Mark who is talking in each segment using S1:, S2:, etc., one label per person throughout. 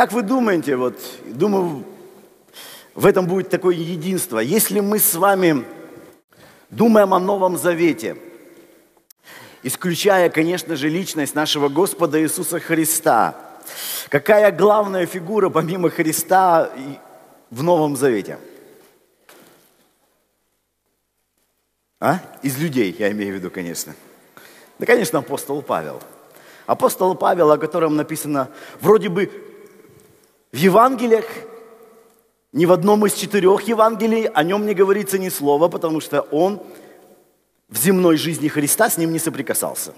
S1: Как вы думаете, вот, думаю, в этом будет такое единство. Если мы с вами думаем о Новом Завете, исключая, конечно же, личность нашего Господа Иисуса Христа, какая главная фигура помимо Христа в Новом Завете? А? Из людей, я имею в виду, конечно. Да, конечно, апостол Павел. Апостол Павел, о котором написано вроде бы в Евангелиях, ни в одном из четырех Евангелий о нем не говорится ни слова, потому что он в земной жизни Христа с ним не соприкасался.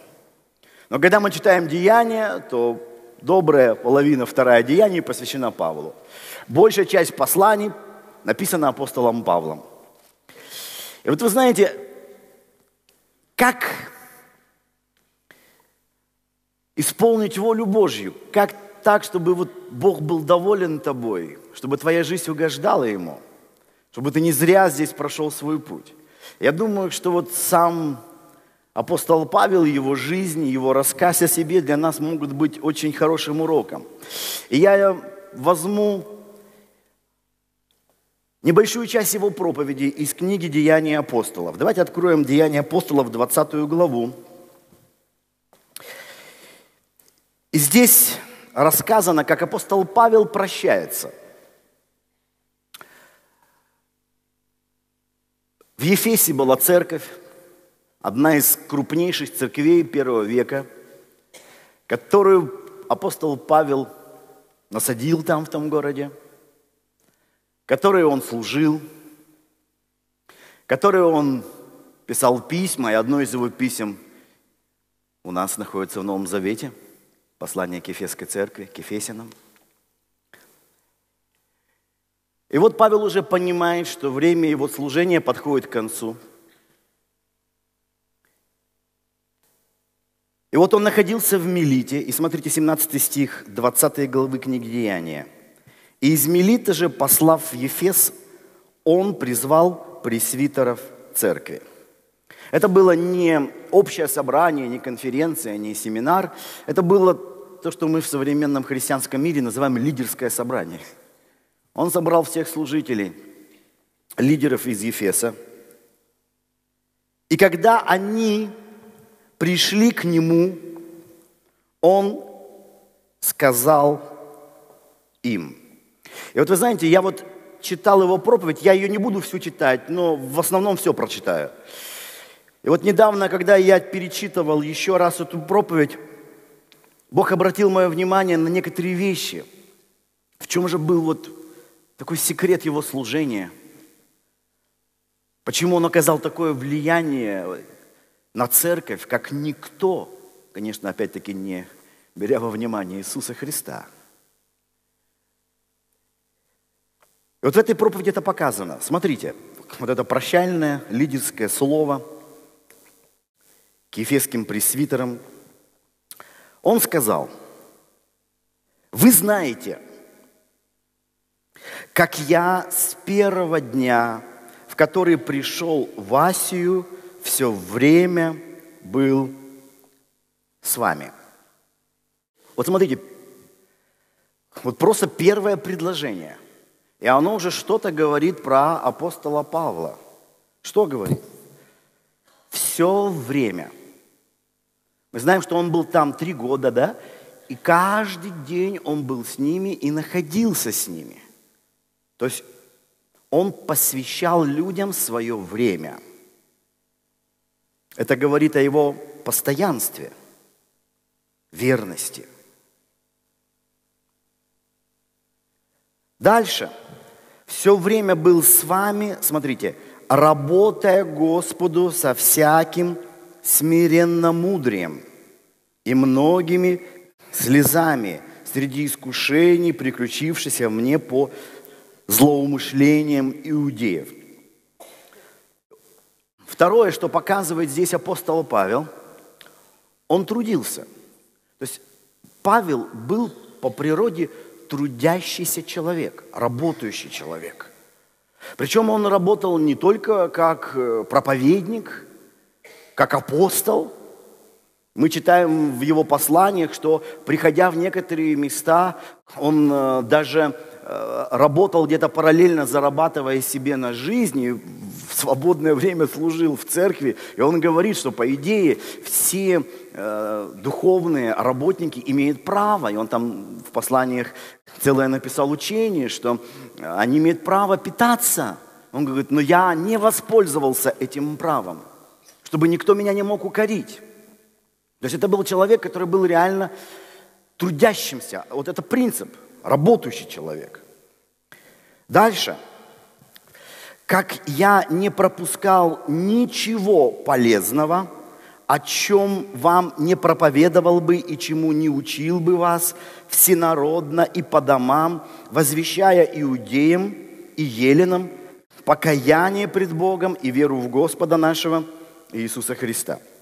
S1: Но когда мы читаем Деяния, то добрая половина, вторая Деяний посвящена Павлу. Большая часть посланий написана апостолом Павлом. И вот вы знаете, как исполнить волю Божью, как так, чтобы вот Бог был доволен тобой, чтобы твоя жизнь угождала Ему, чтобы ты не зря здесь прошел свой путь. Я думаю, что вот сам апостол Павел, его жизнь, его рассказ о себе для нас могут быть очень хорошим уроком. И я возьму небольшую часть его проповеди из книги «Деяния апостолов». Давайте откроем «Деяния апостолов», 20 главу. И здесь рассказано, как апостол Павел прощается. В Ефесе была церковь, одна из крупнейших церквей первого века, которую апостол Павел насадил там, в том городе, которой он служил, которой он писал письма, и одно из его писем у нас находится в Новом Завете – послание к Ефесской церкви, к Ефесянам. И вот Павел уже понимает, что время его служения подходит к концу. И вот он находился в Милите, и смотрите, 17 стих 20 главы книги Деяния. «И из Милита же, послав в Ефес, он призвал пресвитеров церкви». Это было не общее собрание, не конференция, не семинар. Это было то, что мы в современном христианском мире называем лидерское собрание. Он собрал всех служителей, лидеров из Ефеса. И когда они пришли к нему, он сказал им. И вот вы знаете, я вот читал его проповедь, я ее не буду всю читать, но в основном все прочитаю. И вот недавно, когда я перечитывал еще раз эту проповедь, Бог обратил мое внимание на некоторые вещи. В чем же был вот такой секрет его служения? Почему он оказал такое влияние на церковь, как никто, конечно, опять-таки не беря во внимание Иисуса Христа. И вот в этой проповеди это показано. Смотрите, вот это прощальное лидерское слово к ефесским пресвитерам – он сказал, вы знаете, как я с первого дня, в который пришел в Асию, все время был с вами. Вот смотрите, вот просто первое предложение. И оно уже что-то говорит про апостола Павла. Что говорит? Все время – мы знаем, что он был там три года, да? И каждый день он был с ними и находился с ними. То есть он посвящал людям свое время. Это говорит о его постоянстве, верности. Дальше. Все время был с вами, смотрите, работая Господу со всяким смиренно мудрием и многими слезами среди искушений, приключившихся мне по злоумышлениям иудеев. Второе, что показывает здесь апостол Павел, он трудился. То есть Павел был по природе трудящийся человек, работающий человек. Причем он работал не только как э, проповедник – как апостол, Мы читаем в его посланиях, что приходя в некоторые места, он э, даже э, работал где-то параллельно, зарабатывая себе на жизнь, и в свободное время служил в церкви. И он говорит, что по идее все э, духовные работники имеют право. И он там в посланиях целое написал учение, что они имеют право питаться. Он говорит, но я не воспользовался этим правом, чтобы никто меня не мог укорить. То есть это был человек, который был реально трудящимся. Вот это принцип, работающий человек. Дальше. Как я не пропускал ничего полезного, о чем вам не проповедовал бы и чему не учил бы вас всенародно и по домам, возвещая иудеям и еленам покаяние пред Богом и веру в Господа нашего Иисуса Христа –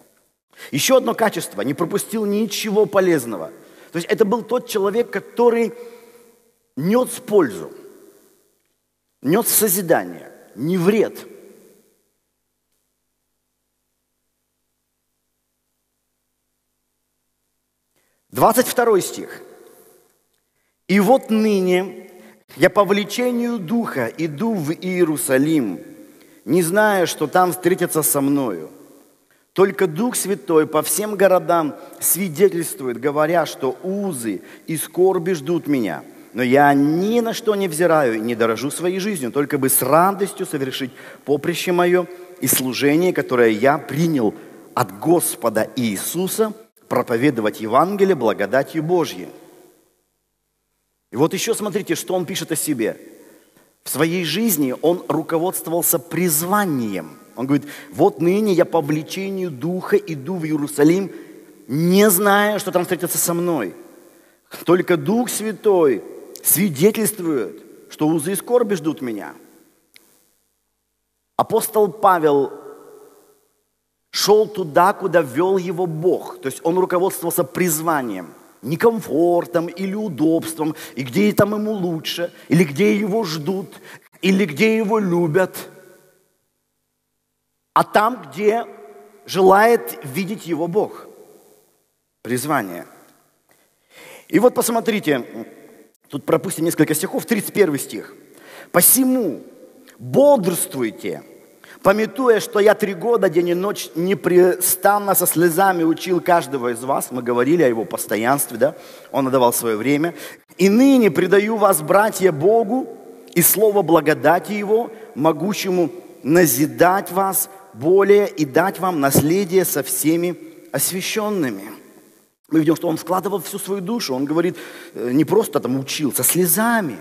S1: еще одно качество, не пропустил ничего полезного. То есть это был тот человек, который нес пользу, нес созидание, не вред. Двадцать второй стих. «И вот ныне я по влечению Духа иду в Иерусалим, не зная, что там встретятся со мною, только Дух Святой по всем городам свидетельствует, говоря, что узы и скорби ждут меня. Но я ни на что не взираю и не дорожу своей жизнью, только бы с радостью совершить поприще мое и служение, которое я принял от Господа Иисуса, проповедовать Евангелие благодатью Божьей. И вот еще смотрите, что он пишет о себе. В своей жизни он руководствовался призванием – он говорит, вот ныне я по влечению Духа иду в Иерусалим, не зная, что там встретятся со мной. Только Дух Святой свидетельствует, что узы и скорби ждут меня. Апостол Павел шел туда, куда вел его Бог. То есть он руководствовался призванием, не комфортом или удобством, и где там ему лучше, или где его ждут, или где его любят – а там, где желает видеть его Бог. Призвание. И вот посмотрите, тут пропустим несколько стихов, 31 стих. «Посему бодрствуйте, пометуя, что я три года, день и ночь, непрестанно со слезами учил каждого из вас». Мы говорили о его постоянстве, да? Он отдавал свое время. «И ныне предаю вас, братья, Богу и слово благодати Его, могущему назидать вас более и дать вам наследие со всеми освященными. Мы видим, что он вкладывал всю свою душу. Он говорит, э, не просто там учил, со слезами.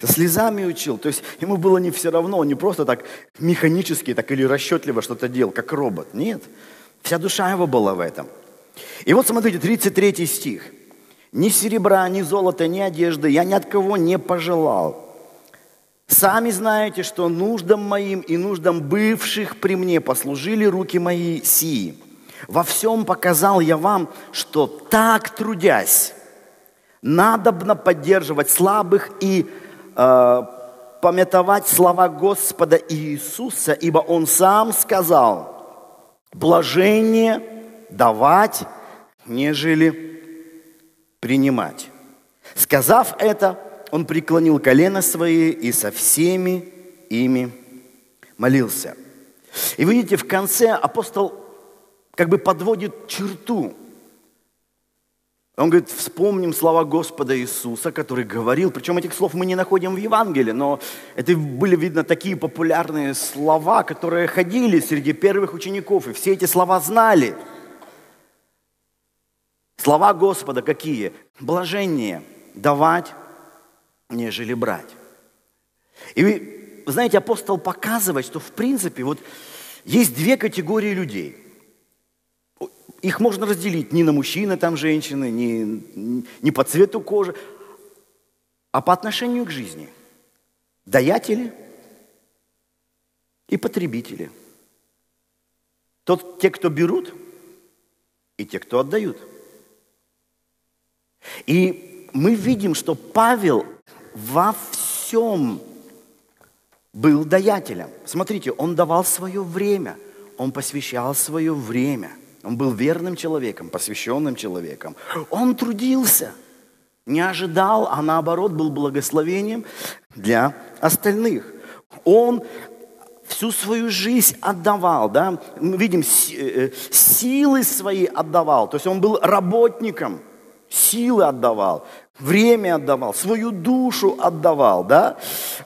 S1: Со слезами учил. То есть ему было не все равно, он не просто так механически так или расчетливо что-то делал, как робот. Нет. Вся душа его была в этом. И вот смотрите, 33 стих. «Ни серебра, ни золота, ни одежды я ни от кого не пожелал, Сами знаете, что нуждам моим и нуждам бывших при мне послужили руки мои сии. Во всем показал я вам, что так трудясь, надобно поддерживать слабых и э, пометовать слова Господа Иисуса, ибо Он сам сказал, блажение давать, нежели принимать. Сказав это, он преклонил колено свои и со всеми ими молился. И видите, в конце апостол как бы подводит черту. Он говорит, вспомним слова Господа Иисуса, который говорил, причем этих слов мы не находим в Евангелии, но это были, видно, такие популярные слова, которые ходили среди первых учеников, и все эти слова знали. Слова Господа какие? Блажение, давать, нежели брать. И вы знаете, апостол показывает, что в принципе вот есть две категории людей. Их можно разделить не на мужчины, там женщины, не, не по цвету кожи, а по отношению к жизни. Даятели и потребители. Тот, те, кто берут, и те, кто отдают. И мы видим, что Павел во всем был даятелем. Смотрите, он давал свое время, он посвящал свое время. Он был верным человеком, посвященным человеком. Он трудился, не ожидал, а наоборот был благословением для остальных. Он всю свою жизнь отдавал, да, мы видим, э, силы свои отдавал, то есть он был работником, силы отдавал, время отдавал, свою душу отдавал, да,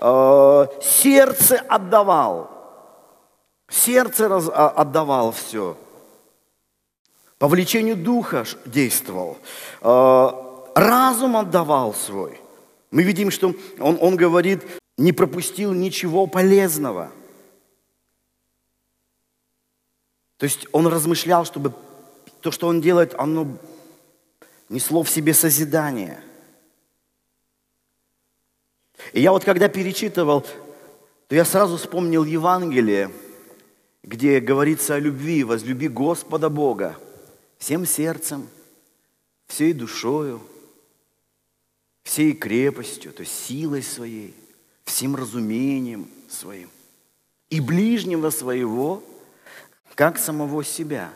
S1: э, сердце отдавал, сердце раз, а, отдавал все, по влечению духа действовал, э, разум отдавал свой. Мы видим, что он, он говорит, не пропустил ничего полезного. То есть он размышлял, чтобы то, что он делает, оно несло в себе созидание. И я вот когда перечитывал, то я сразу вспомнил Евангелие, где говорится о любви, возлюби Господа Бога всем сердцем, всей душою, всей крепостью, то есть силой своей, всем разумением своим, и ближнего своего, как самого себя.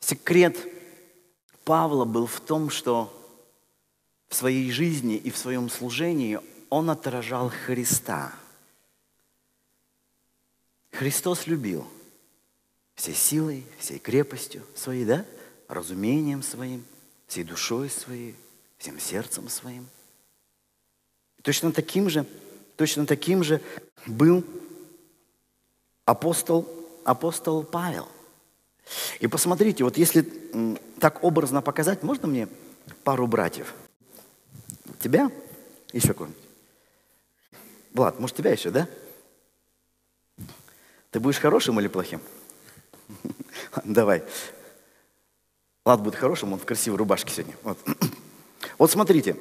S1: Секрет Павла был в том, что в своей жизни и в своем служении он отражал Христа. Христос любил всей силой, всей крепостью своей, да? разумением своим, всей душой своей, всем сердцем своим. точно таким же, точно таким же был апостол, апостол Павел. И посмотрите, вот если так образно показать, можно мне пару братьев? Тебя? Еще кого-нибудь? Влад, может, тебя еще, да? Ты будешь хорошим или плохим? Давай. Влад будет хорошим, он в красивой рубашке сегодня. Вот, вот смотрите.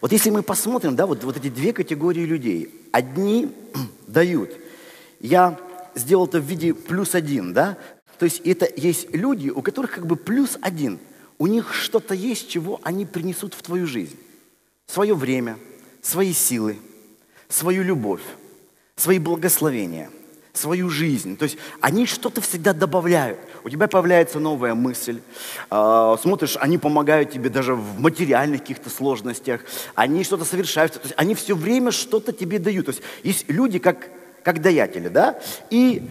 S1: Вот если мы посмотрим, да, вот, вот эти две категории людей. Одни дают. Я сделал это в виде плюс один, да? То есть это есть люди, у которых как бы плюс один – у них что-то есть, чего они принесут в твою жизнь. Свое время, свои силы, свою любовь, свои благословения, свою жизнь. То есть они что-то всегда добавляют. У тебя появляется новая мысль. Э, смотришь, они помогают тебе даже в материальных каких-то сложностях. Они что-то совершают. То есть они все время что-то тебе дают. То есть есть люди как, как даятели, да? И,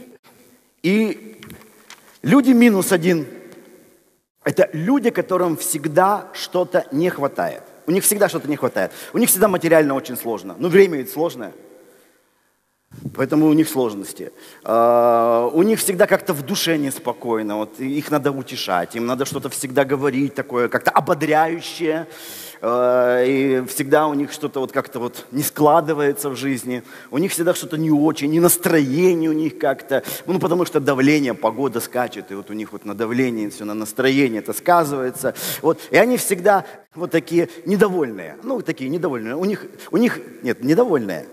S1: и люди минус один – это люди, которым всегда что-то не хватает. У них всегда что-то не хватает. У них всегда материально очень сложно. Но время ведь сложное. Поэтому у них сложности. А, у них всегда как-то в душе неспокойно. Вот их надо утешать, им надо что-то всегда говорить такое, как-то ободряющее. А, и всегда у них что-то вот как-то вот не складывается в жизни. У них всегда что-то не очень, и настроение у них как-то. Ну, потому что давление, погода скачет, и вот у них вот на давлении все, на настроение это сказывается. Вот. И они всегда вот такие недовольные. Ну, такие недовольные. У них, у них нет, недовольные.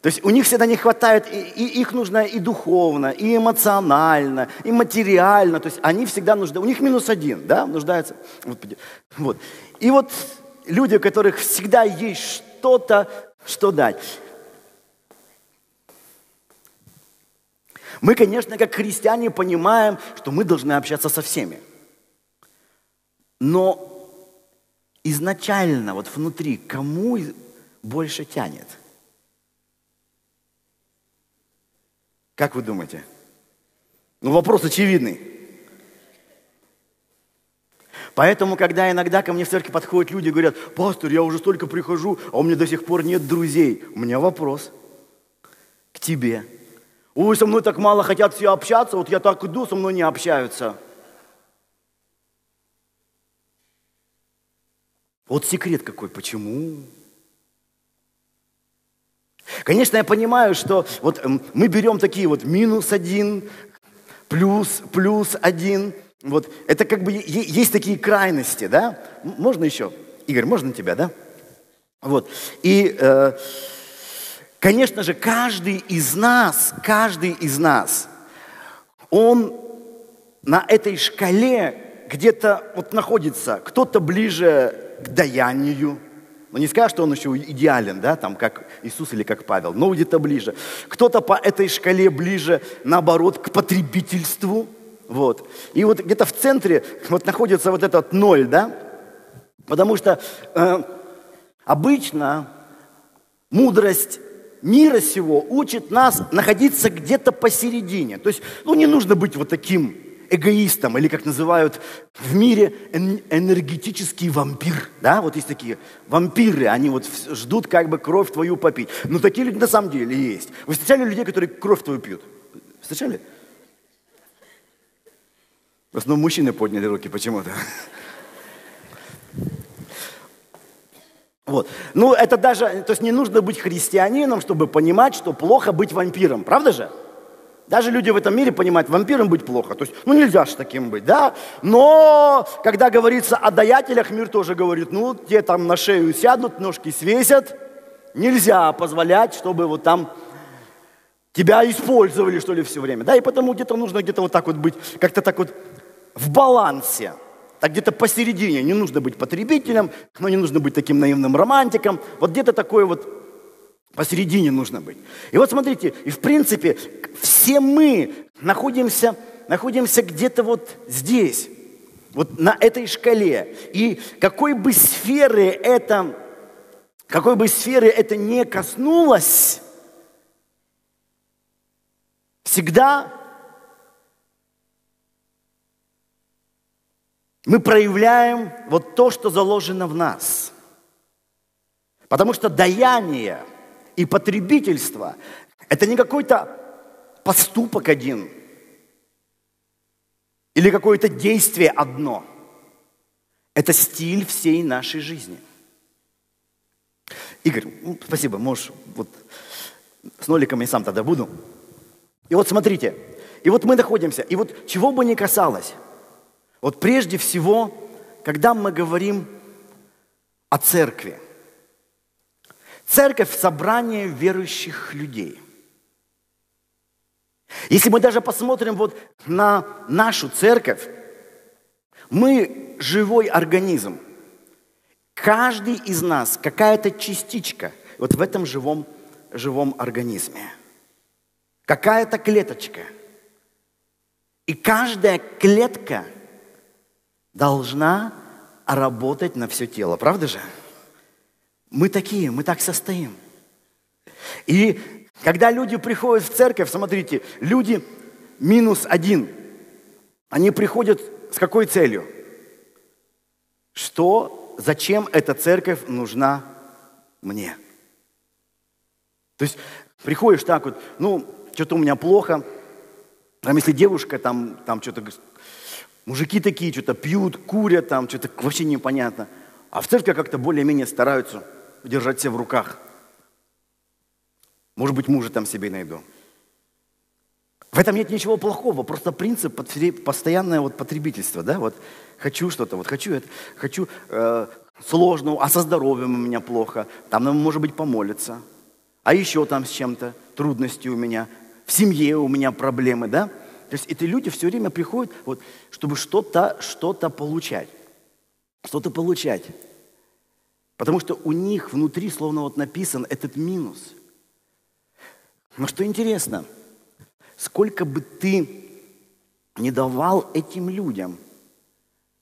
S1: То есть у них всегда не хватает, и, и их нужно и духовно, и эмоционально, и материально. То есть они всегда нуждаются. У них минус один, да, нуждаются. Вот. И вот люди, у которых всегда есть что-то, что дать. Мы, конечно, как христиане понимаем, что мы должны общаться со всеми. Но изначально, вот внутри, кому больше тянет – Как вы думаете? Ну, вопрос очевидный. Поэтому, когда иногда ко мне в церкви подходят люди и говорят, пастор, я уже столько прихожу, а у меня до сих пор нет друзей. У меня вопрос к тебе. Ой, со мной так мало хотят все общаться, вот я так иду, со мной не общаются. Вот секрет какой, почему? Конечно, я понимаю, что вот эм, мы берем такие вот минус один, плюс, плюс один. Вот это как бы есть такие крайности, да? Можно еще? Игорь, можно тебя, да? Вот. И, э, конечно же, каждый из нас, каждый из нас, он на этой шкале где-то вот находится, кто-то ближе к даянию, Но не скажешь, что он еще идеален, да, там, как Иисус или как Павел, но где-то ближе. Кто-то по этой шкале ближе, наоборот, к потребительству. Вот. И вот где-то в центре вот находится вот этот ноль, да? Потому что э, обычно мудрость мира сего учит нас находиться где-то посередине. То есть, ну, не нужно быть вот таким эгоистом, или как называют в мире энергетический вампир. Да, вот есть такие вампиры, они вот ждут как бы кровь твою попить. Но такие люди на самом деле есть. Вы встречали людей, которые кровь твою пьют? Встречали? В основном мужчины подняли руки почему-то. Вот. Ну, это даже, то есть не нужно быть христианином, чтобы понимать, что плохо быть вампиром. Правда же? Даже люди в этом мире понимают, вампиром быть плохо. То есть, ну нельзя же таким быть, да? Но когда говорится о даятелях, мир тоже говорит, ну, те там на шею сядут, ножки свесят. Нельзя позволять, чтобы вот там тебя использовали, что ли, все время. Да, и потому где-то нужно где-то вот так вот быть, как-то так вот в балансе. Так где-то посередине. Не нужно быть потребителем, но не нужно быть таким наивным романтиком. Вот где-то такое вот Посередине нужно быть. И вот смотрите, и в принципе все мы находимся, находимся где-то вот здесь, вот на этой шкале. И какой бы сферы это, какой бы сферы это не коснулось, всегда мы проявляем вот то, что заложено в нас. Потому что даяние – и потребительство – это не какой-то поступок один или какое-то действие одно. Это стиль всей нашей жизни. Игорь, ну, спасибо, можешь вот с ноликом я сам тогда буду. И вот смотрите, и вот мы находимся, и вот чего бы ни касалось, вот прежде всего, когда мы говорим о церкви – Церковь – собрание верующих людей. Если мы даже посмотрим вот на нашу церковь, мы живой организм. Каждый из нас какая-то частичка вот в этом живом, живом организме. Какая-то клеточка. И каждая клетка должна работать на все тело. Правда же? Мы такие, мы так состоим. И когда люди приходят в церковь, смотрите, люди минус один, они приходят с какой целью? Что, зачем эта церковь нужна мне? То есть приходишь так вот, ну, что-то у меня плохо, там если девушка там, там что-то, мужики такие что-то пьют, курят, там что-то вообще непонятно. А в церкви как-то более-менее стараются – держать себя в руках. Может быть, мужа там себе найду. В этом нет ничего плохого, просто принцип постоянное вот потребительство, да, вот хочу что-то, вот хочу это, хочу э, сложного, а со здоровьем у меня плохо, там нам может быть помолиться, а еще там с чем-то, трудности у меня, в семье у меня проблемы, да, то есть эти люди все время приходят, вот, чтобы что-то, что-то получать, что-то получать. Потому что у них внутри словно вот написан этот минус. Но что интересно, сколько бы ты не давал этим людям,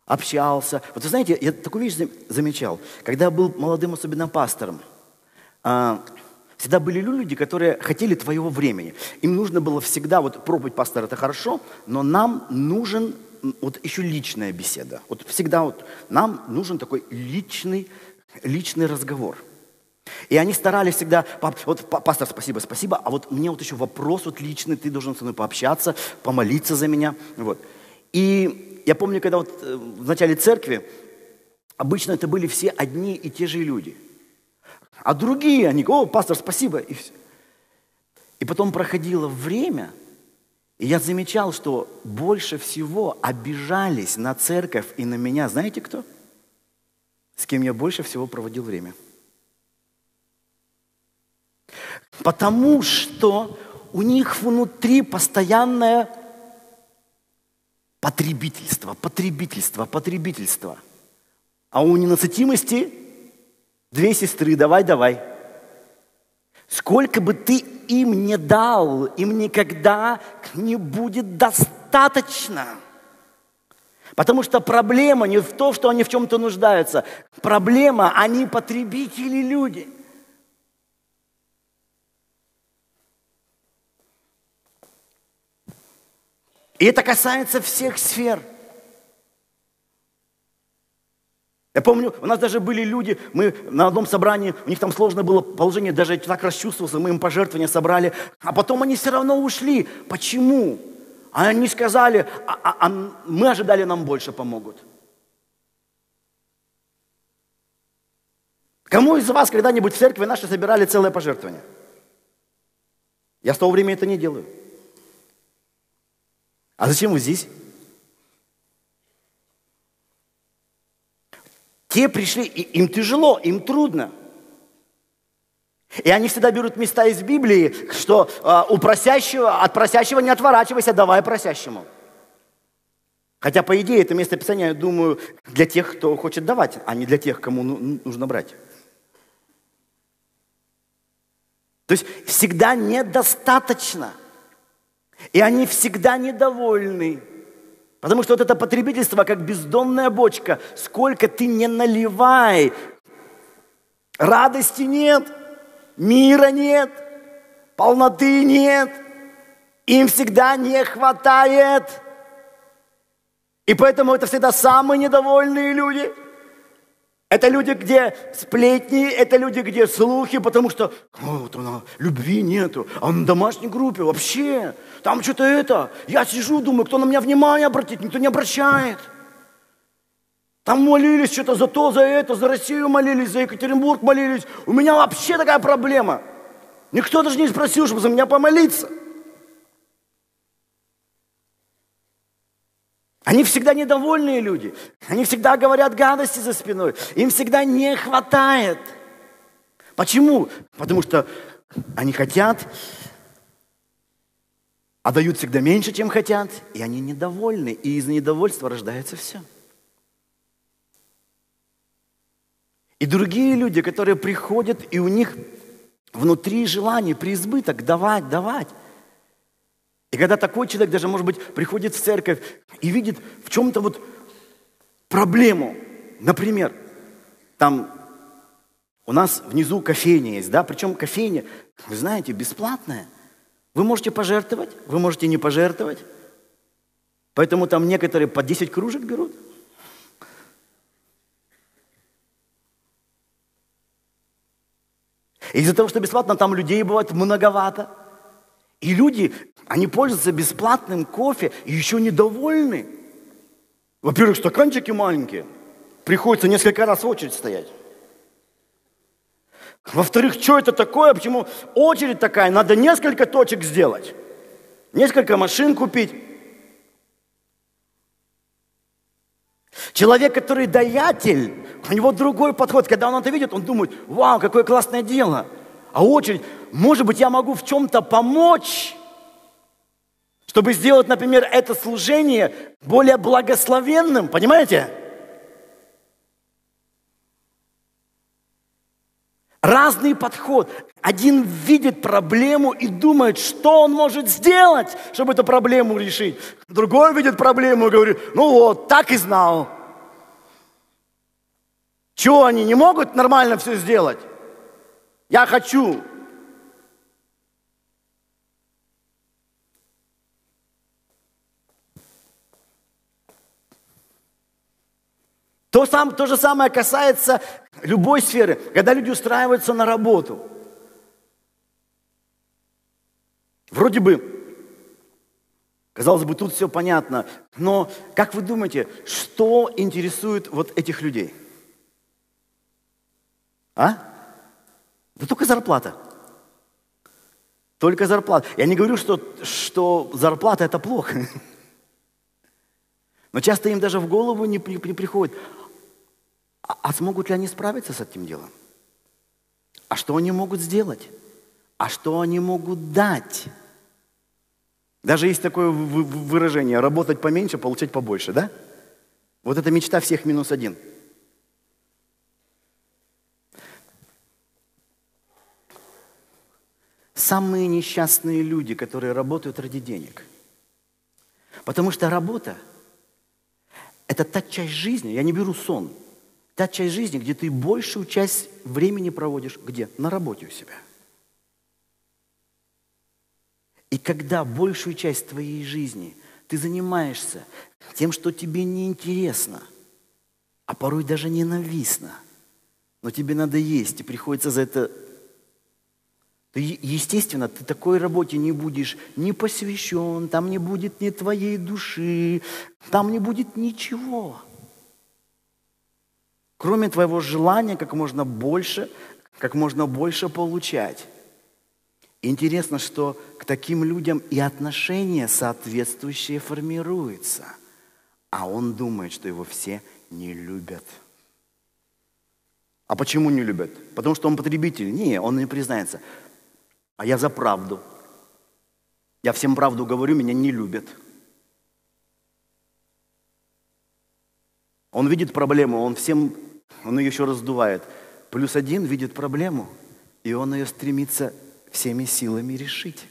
S1: общался. Вот вы знаете, я такую вещь замечал, когда был молодым, особенно пастором, а, всегда были люди, которые хотели твоего времени. Им нужно было всегда, вот проповедь пастора это хорошо, но нам нужен вот еще личная беседа. Вот всегда вот нам нужен такой личный личный разговор. И они старались всегда, вот пастор, спасибо, спасибо, а вот мне вот еще вопрос вот личный, ты должен со мной пообщаться, помолиться за меня. Вот. И я помню, когда вот э, в начале церкви, обычно это были все одни и те же люди. А другие, они, о, пастор, спасибо, и все. И потом проходило время, и я замечал, что больше всего обижались на церковь и на меня, знаете кто? – с кем я больше всего проводил время. Потому что у них внутри постоянное потребительство, потребительство, потребительство. А у ненасытимости две сестры, давай, давай. Сколько бы ты им не дал, им никогда не будет достаточно. Потому что проблема не в том, что они в чем-то нуждаются. Проблема, они потребители люди. И это касается всех сфер. Я помню, у нас даже были люди, мы на одном собрании, у них там сложное было положение, даже так расчувствовался, мы им пожертвования собрали, а потом они все равно ушли. Почему? А они сказали, а, а, а мы ожидали, нам больше помогут. Кому из вас когда-нибудь в церкви наши собирали целое пожертвование? Я с того времени это не делаю. А зачем вы здесь? Те пришли, им тяжело, им трудно. И они всегда берут места из Библии, что э, у просящего, от просящего не отворачивайся, давай просящему. Хотя, по идее, это место Писания, я думаю, для тех, кто хочет давать, а не для тех, кому ну, нужно брать. То есть всегда недостаточно. И они всегда недовольны. Потому что вот это потребительство, как бездонная бочка, сколько ты не наливай, радости нет, мира нет, полноты нет, им всегда не хватает. И поэтому это всегда самые недовольные люди – это люди, где сплетни, это люди, где слухи, потому что вот она, любви нету, а на домашней группе вообще, там что-то это. Я сижу, думаю, кто на меня внимание обратит, никто не обращает. Там молились что-то за то, за это, за Россию молились, за Екатеринбург молились. У меня вообще такая проблема. Никто даже не спросил, чтобы за меня помолиться. Они всегда недовольные люди. Они всегда говорят гадости за спиной. Им всегда не хватает. Почему? Потому что они хотят, а дают всегда меньше, чем хотят, и они недовольны. И из недовольства рождается все. И другие люди, которые приходят, и у них внутри желание, преизбыток давать, давать. И когда такой человек даже, может быть, приходит в церковь и видит в чем-то вот проблему, например, там у нас внизу кофейня есть, да, причем кофейня, вы знаете, бесплатная. Вы можете пожертвовать, вы можете не пожертвовать. Поэтому там некоторые по 10 кружек берут. Из-за того, что бесплатно, там людей бывает многовато. И люди, они пользуются бесплатным кофе и еще недовольны. Во-первых, стаканчики маленькие. Приходится несколько раз в очередь стоять. Во-вторых, что это такое? Почему очередь такая? Надо несколько точек сделать. Несколько машин купить. Человек, который даятель, у него другой подход. Когда он это видит, он думает, вау, какое классное дело. А очередь, может быть, я могу в чем-то помочь, чтобы сделать, например, это служение более благословенным, понимаете? Разный подход. Один видит проблему и думает, что он может сделать, чтобы эту проблему решить. Другой видит проблему и говорит, ну вот, так и знал. Чего они не могут нормально все сделать? Я хочу. То, сам, то же самое касается любой сферы, когда люди устраиваются на работу. Вроде бы, казалось бы, тут все понятно, но как вы думаете, что интересует вот этих людей? А? Да только зарплата. Только зарплата. Я не говорю, что, что зарплата это плохо. Но часто им даже в голову не, не, не приходит, а, а смогут ли они справиться с этим делом? А что они могут сделать? А что они могут дать? Даже есть такое выражение – работать поменьше, получать побольше, да? Вот это мечта всех минус один. Самые несчастные люди, которые работают ради денег. Потому что работа – это та часть жизни, я не беру сон – та часть жизни, где ты большую часть времени проводишь, где? На работе у себя. И когда большую часть твоей жизни ты занимаешься тем, что тебе неинтересно, а порой даже ненавистно, но тебе надо есть, и приходится за это то, естественно, ты такой работе не будешь не посвящен, там не будет ни твоей души, там не будет ничего. Кроме твоего желания как можно больше, как можно больше получать. Интересно, что к таким людям и отношения соответствующие формируются. А он думает, что его все не любят. А почему не любят? Потому что он потребитель. Не, он не признается. А я за правду. Я всем правду говорю, меня не любят. Он видит проблему, он всем, он ее еще раздувает. Плюс один видит проблему, и он ее стремится всеми силами решить.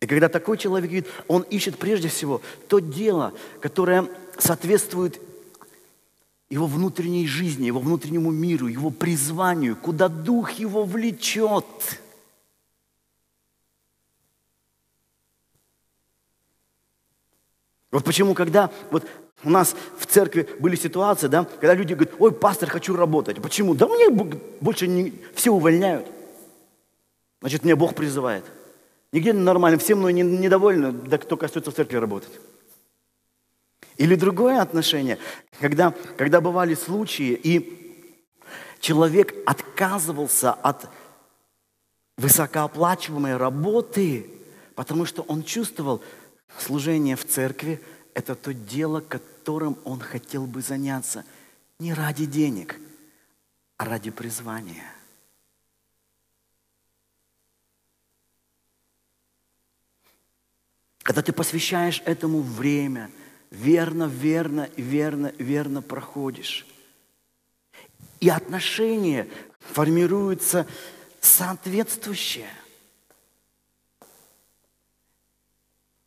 S1: И когда такой человек видит, он ищет прежде всего то дело, которое соответствует его внутренней жизни, его внутреннему миру, его призванию, куда дух его влечет – Вот почему, когда вот у нас в церкви были ситуации, да, когда люди говорят, ой, пастор, хочу работать. Почему? Да мне больше не, все увольняют. Значит, меня Бог призывает. Нигде нормально, все мной недовольны, да кто коснется в церкви работать. Или другое отношение, когда, когда бывали случаи, и человек отказывался от высокооплачиваемой работы, потому что он чувствовал, Служение в церкви – это то дело, которым он хотел бы заняться не ради денег, а ради призвания. Когда ты посвящаешь этому время, верно, верно, верно, верно проходишь. И отношения формируются соответствующие –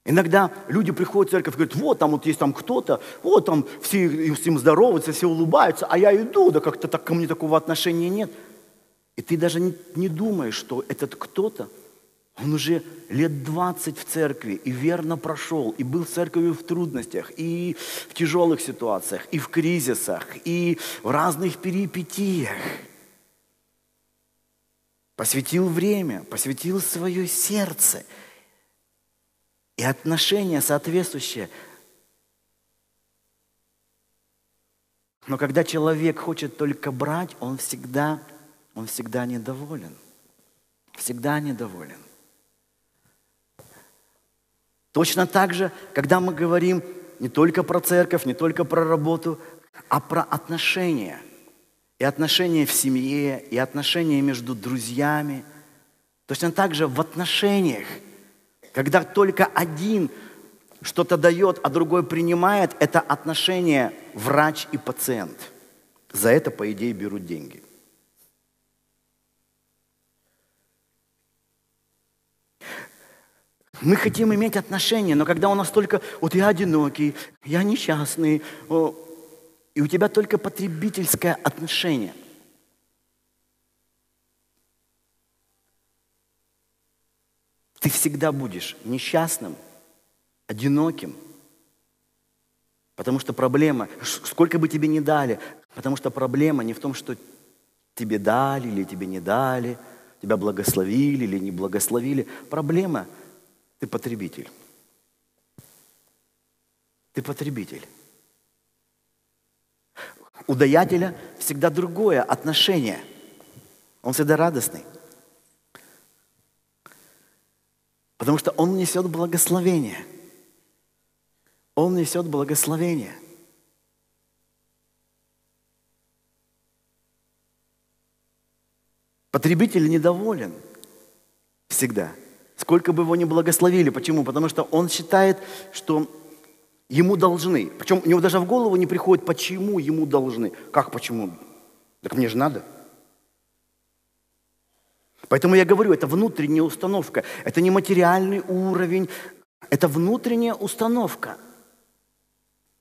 S1: Иногда люди приходят в церковь и говорят, вот там вот есть там кто-то, вот там все ним здороваются, все улыбаются, а я иду, да как-то так ко мне такого отношения нет. И ты даже не, не думаешь, что этот кто-то, он уже лет 20 в церкви и верно прошел, и был в церкви в трудностях, и в тяжелых ситуациях, и в кризисах, и в разных перипетиях. Посвятил время, посвятил свое сердце – и отношения соответствующие. Но когда человек хочет только брать, он всегда, он всегда недоволен. Всегда недоволен. Точно так же, когда мы говорим не только про церковь, не только про работу, а про отношения. И отношения в семье, и отношения между друзьями. Точно так же в отношениях – когда только один что-то дает, а другой принимает, это отношение врач и пациент. За это, по идее, берут деньги. Мы хотим иметь отношения, но когда у нас только, вот я одинокий, я несчастный, и у тебя только потребительское отношение – Ты всегда будешь несчастным, одиноким, потому что проблема, сколько бы тебе ни дали, потому что проблема не в том, что тебе дали или тебе не дали, тебя благословили или не благословили. Проблема – ты потребитель. Ты потребитель. У даятеля всегда другое отношение. Он всегда радостный. Потому что Он несет благословение. Он несет благословение. Потребитель недоволен всегда. Сколько бы его ни благословили. Почему? Потому что он считает, что ему должны. Причем у него даже в голову не приходит, почему ему должны. Как почему? Так мне же надо. Поэтому я говорю, это внутренняя установка, это не материальный уровень, это внутренняя установка.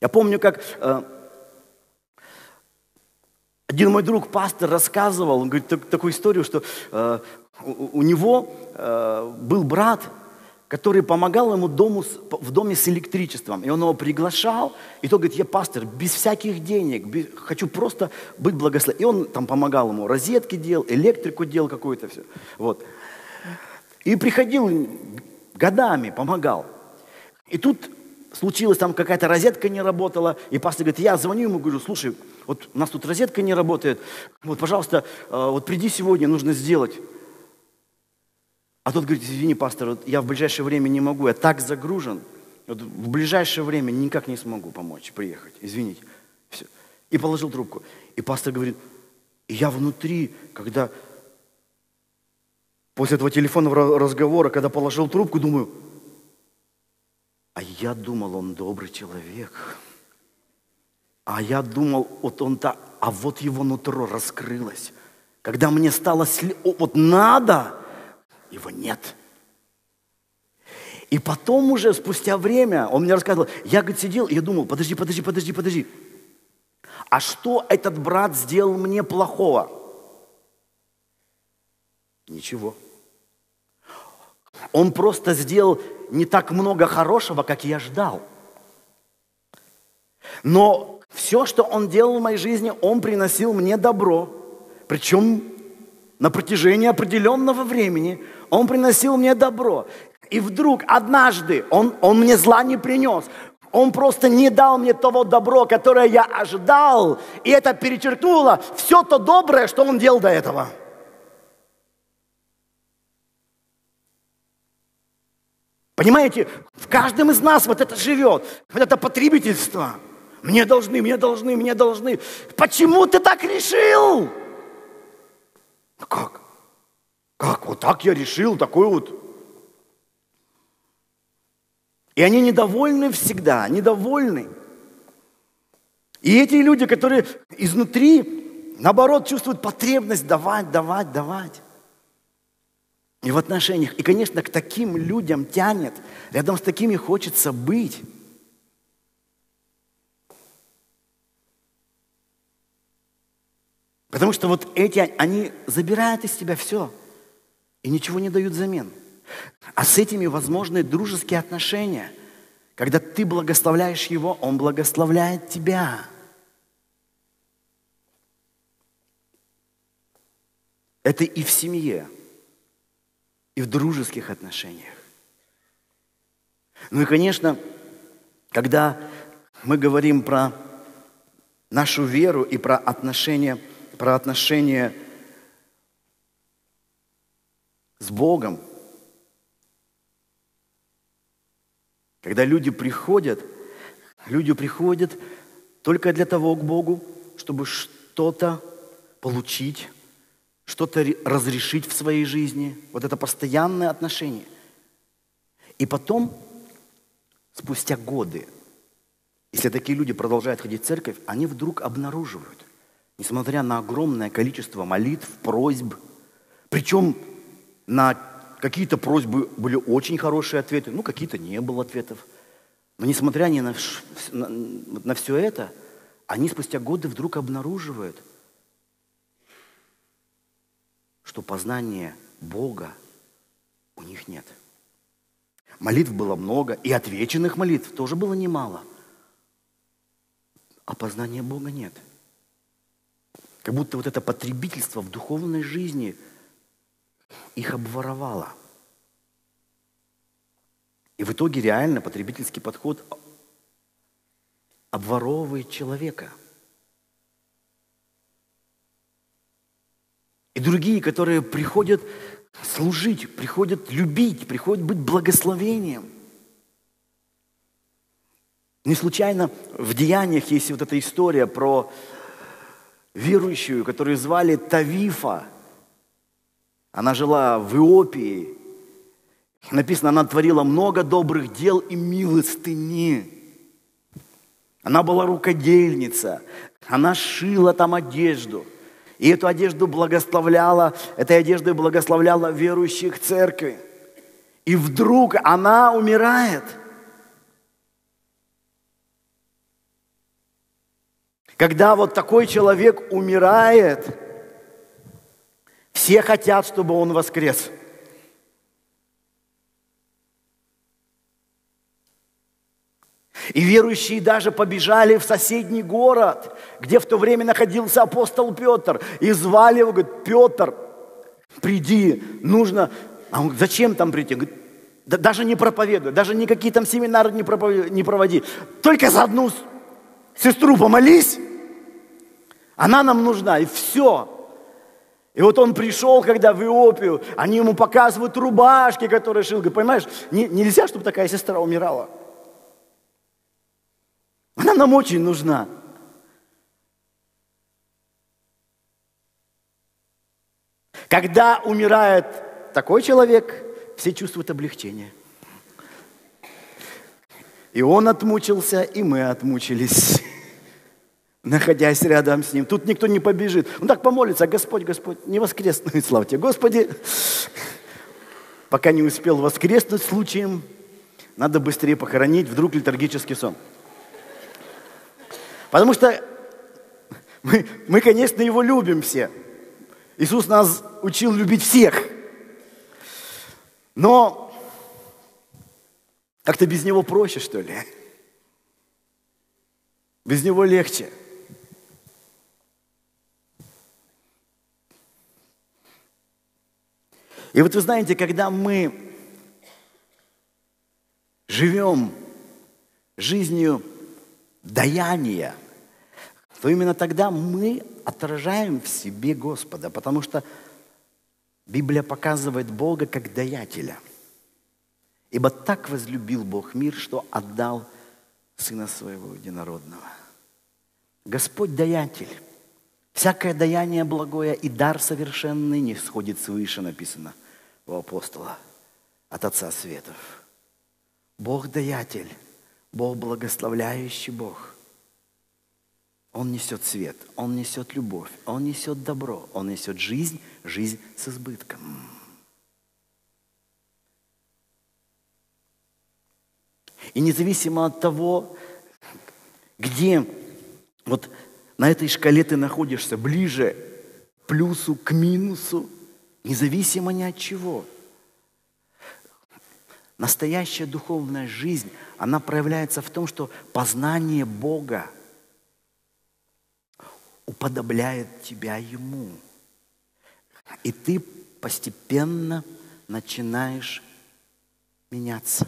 S1: Я помню, как э, один мой друг, пастор, рассказывал, он говорит так, такую историю, что э, у, у него э, был брат, который помогал ему дому, в доме с электричеством. И он его приглашал, и тот говорит, я пастор, без всяких денег, без, хочу просто быть благословен. И он там помогал ему, розетки делал, электрику делал какую-то все. Вот. И приходил годами, помогал. И тут случилось, там какая-то розетка не работала, и пастор говорит, я звоню ему, говорю, слушай, вот у нас тут розетка не работает, вот, пожалуйста, э, вот приди сегодня, нужно сделать. А тот говорит, извини, пастор, вот я в ближайшее время не могу, я так загружен, вот в ближайшее время никак не смогу помочь, приехать, извините. Все. И положил трубку. И пастор говорит, я внутри, когда после этого телефонного разговора, когда положил трубку, думаю, а я думал, он добрый человек. А я думал, вот он так, а вот его нутро раскрылось. Когда мне стало, вот надо, его нет. И потом уже, спустя время, он мне рассказывал, я, говорит, сидел, и я думал, подожди, подожди, подожди, подожди. А что этот брат сделал мне плохого? Ничего. Он просто сделал не так много хорошего, как я ждал. Но все, что он делал в моей жизни, он приносил мне добро. Причем на протяжении определенного времени он приносил мне добро. И вдруг однажды он, он мне зла не принес. Он просто не дал мне того добро, которое я ожидал. И это перечеркнуло все то доброе, что он делал до этого. Понимаете, в каждом из нас вот это живет, вот это потребительство. Мне должны, мне должны, мне должны. Почему ты так решил? Как? Так я решил, такой вот. И они недовольны всегда, недовольны. И эти люди, которые изнутри, наоборот, чувствуют потребность давать, давать, давать и в отношениях. И, конечно, к таким людям тянет, рядом с такими хочется быть. Потому что вот эти, они забирают из тебя все и ничего не дают взамен. А с этими возможны дружеские отношения. Когда ты благословляешь его, он благословляет тебя. Это и в семье и в дружеских отношениях. Ну и, конечно, когда мы говорим про нашу веру и про отношения, про отношения с Богом, когда люди приходят, люди приходят только для того к Богу, чтобы что-то получить, что-то разрешить в своей жизни. Вот это постоянное отношение. И потом, спустя годы, если такие люди продолжают ходить в церковь, они вдруг обнаруживают, несмотря на огромное количество молитв, просьб, причем на какие-то просьбы были очень хорошие ответы, ну, какие-то не было ответов. Но несмотря ни на, на, на все это, они спустя годы вдруг обнаруживают – что познания Бога у них нет. Молитв было много, и отвеченных молитв тоже было немало. А познания Бога нет. Как будто вот это потребительство в духовной жизни их обворовало. И в итоге реально потребительский подход обворовывает человека – И другие, которые приходят служить, приходят любить, приходят быть благословением. Не случайно в Деяниях есть вот эта история про верующую, которую звали Тавифа. Она жила в Иопии. Написано, она творила много добрых дел и милостыни. Она была рукодельница. Она шила там одежду – И эту одежду благословляла, этой одеждой благословляла верующих церкви. И вдруг она умирает. Когда вот такой человек умирает, все хотят, чтобы он воскрес. И верующие даже побежали в соседний город, где в то время находился апостол Петр. И звали его, говорит, Петр, приди, нужно... А он говорит, зачем там прийти? Говорит, да, даже не проповедуй, даже никакие там семинары не, проповед... не проводи. Только за одну сестру помолись, она нам нужна, и все. И вот он пришел, когда в Иопию, они ему показывают рубашки, которые шил. Говорит, понимаешь, не, нельзя, чтобы такая сестра умирала. Она нам очень нужна. Когда умирает такой человек, все чувствуют облегчение. И он отмучился, и мы отмучились, находясь рядом с ним. Тут никто не побежит. Он так помолится, Господь, Господь, не воскреснует, слава тебе, Господи. Пока не успел воскреснуть случаем, надо быстрее похоронить, вдруг литургический сон. Потому что мы, мы, конечно, его любим все. Иисус нас учил любить всех. Но как-то без него проще, что ли? Без него легче. И вот вы знаете, когда мы живем жизнью даяния, то именно тогда мы отражаем в себе Господа, потому что Библия показывает Бога как даятеля. Ибо так возлюбил Бог мир, что отдал Сына Своего Единородного. Господь даятель. Всякое даяние благое и дар совершенный не сходит свыше, написано у апостола, от Отца Светов. Бог даятель – Бог благословляющий Бог. Он несет свет, Он несет любовь, Он несет добро, Он несет жизнь, жизнь с избытком. И независимо от того, где вот на этой шкале ты находишься, ближе к плюсу, к минусу, независимо ни от чего – Настоящая духовная жизнь, она проявляется в том, что познание Бога уподобляет тебя Ему. И ты постепенно начинаешь меняться.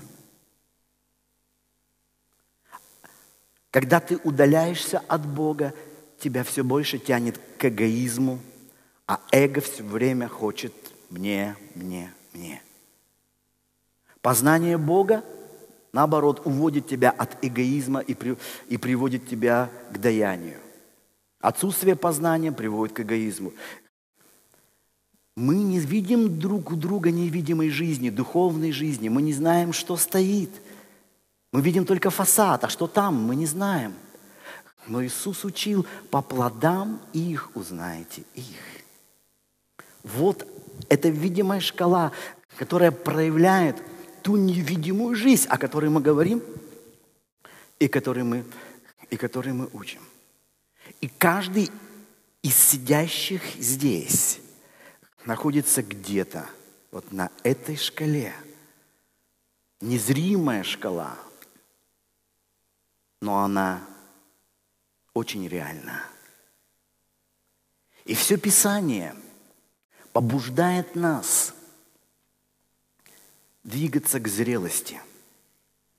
S1: Когда ты удаляешься от Бога, тебя все больше тянет к эгоизму, а эго все время хочет мне, мне, мне. Познание Бога, наоборот, уводит тебя от эгоизма и, при, и приводит тебя к даянию. Отсутствие познания приводит к эгоизму. Мы не видим друг у друга невидимой жизни, духовной жизни. Мы не знаем, что стоит. Мы видим только фасад, а что там, мы не знаем. Но Иисус учил, по плодам их узнаете их. Вот эта видимая шкала, которая проявляет ту невидимую жизнь, о которой мы говорим и которой мы, и которой мы учим. И каждый из сидящих здесь находится где-то вот на этой шкале. Незримая шкала, но она очень реальна. И все Писание побуждает нас – двигаться к зрелости,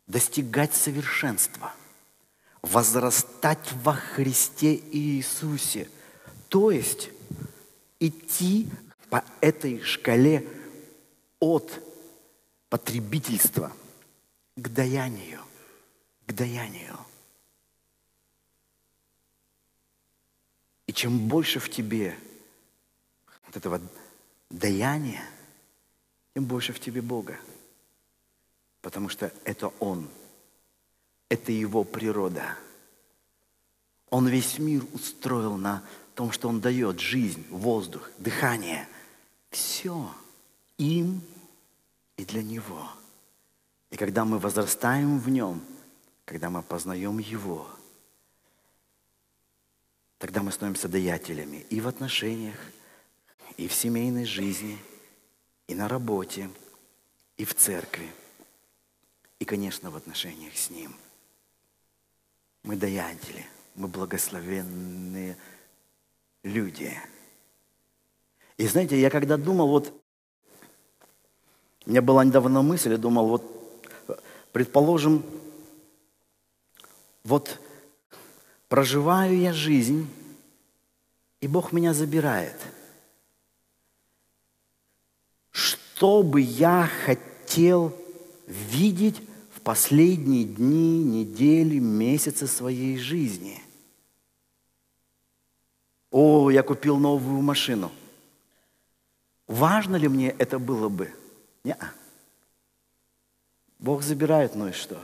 S1: достигать совершенства, возрастать во Христе Иисусе. То есть идти по этой шкале от потребительства к даянию, к даянию. И чем больше в тебе вот этого даяния, тем больше в тебе Бога. Потому что это Он. Это Его природа. Он весь мир устроил на том, что Он дает жизнь, воздух, дыхание. Все им и для Него. И когда мы возрастаем в Нем, когда мы познаем Его, тогда мы становимся даятелями и в отношениях, и в семейной жизни, и на работе, и в церкви, и, конечно, в отношениях с Ним. Мы даятели, мы благословенные люди. И знаете, я когда думал, вот, у меня была недавно мысль, я думал, вот, предположим, вот проживаю я жизнь, и Бог меня забирает. Что бы я хотел видеть в последние дни, недели, месяцы своей жизни? О, я купил новую машину. Важно ли мне это было бы? Не. -а. Бог забирает, ну и что?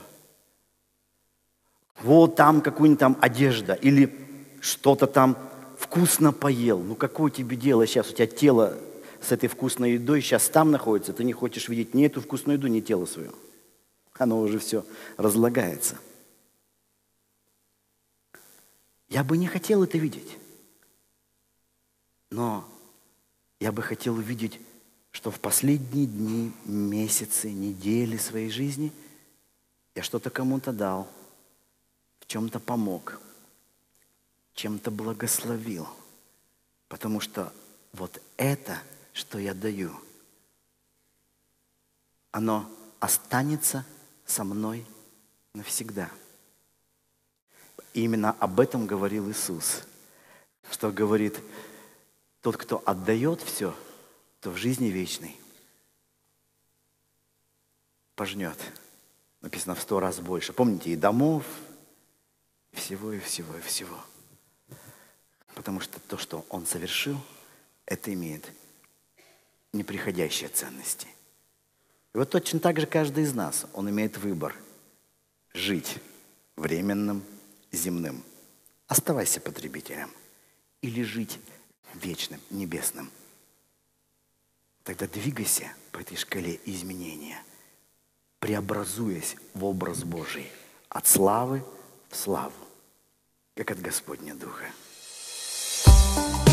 S1: Вот там какую-нибудь там одежда или что-то там вкусно поел. Ну какое тебе дело сейчас? У тебя тело с этой вкусной едой сейчас там находится. Ты не хочешь видеть ни эту вкусную еду, ни тело свое. Оно уже все разлагается. Я бы не хотел это видеть. Но я бы хотел увидеть, что в последние дни, месяцы, недели своей жизни я что-то кому-то дал, чем-то помог, чем-то благословил. Потому что вот это, что я даю, оно останется со мной навсегда. И именно об этом говорил Иисус, что говорит, тот, кто отдает все, то в жизни вечной пожнет. Написано в сто раз больше. Помните, и домов, всего, и всего, и всего. Потому что то, что он совершил, это имеет неприходящие ценности. И вот точно так же каждый из нас, он имеет выбор жить временным, земным. Оставайся потребителем. Или жить вечным, небесным. Тогда двигайся по этой шкале изменения, преобразуясь в образ Божий от славы славу, как от Господня Духа. thank you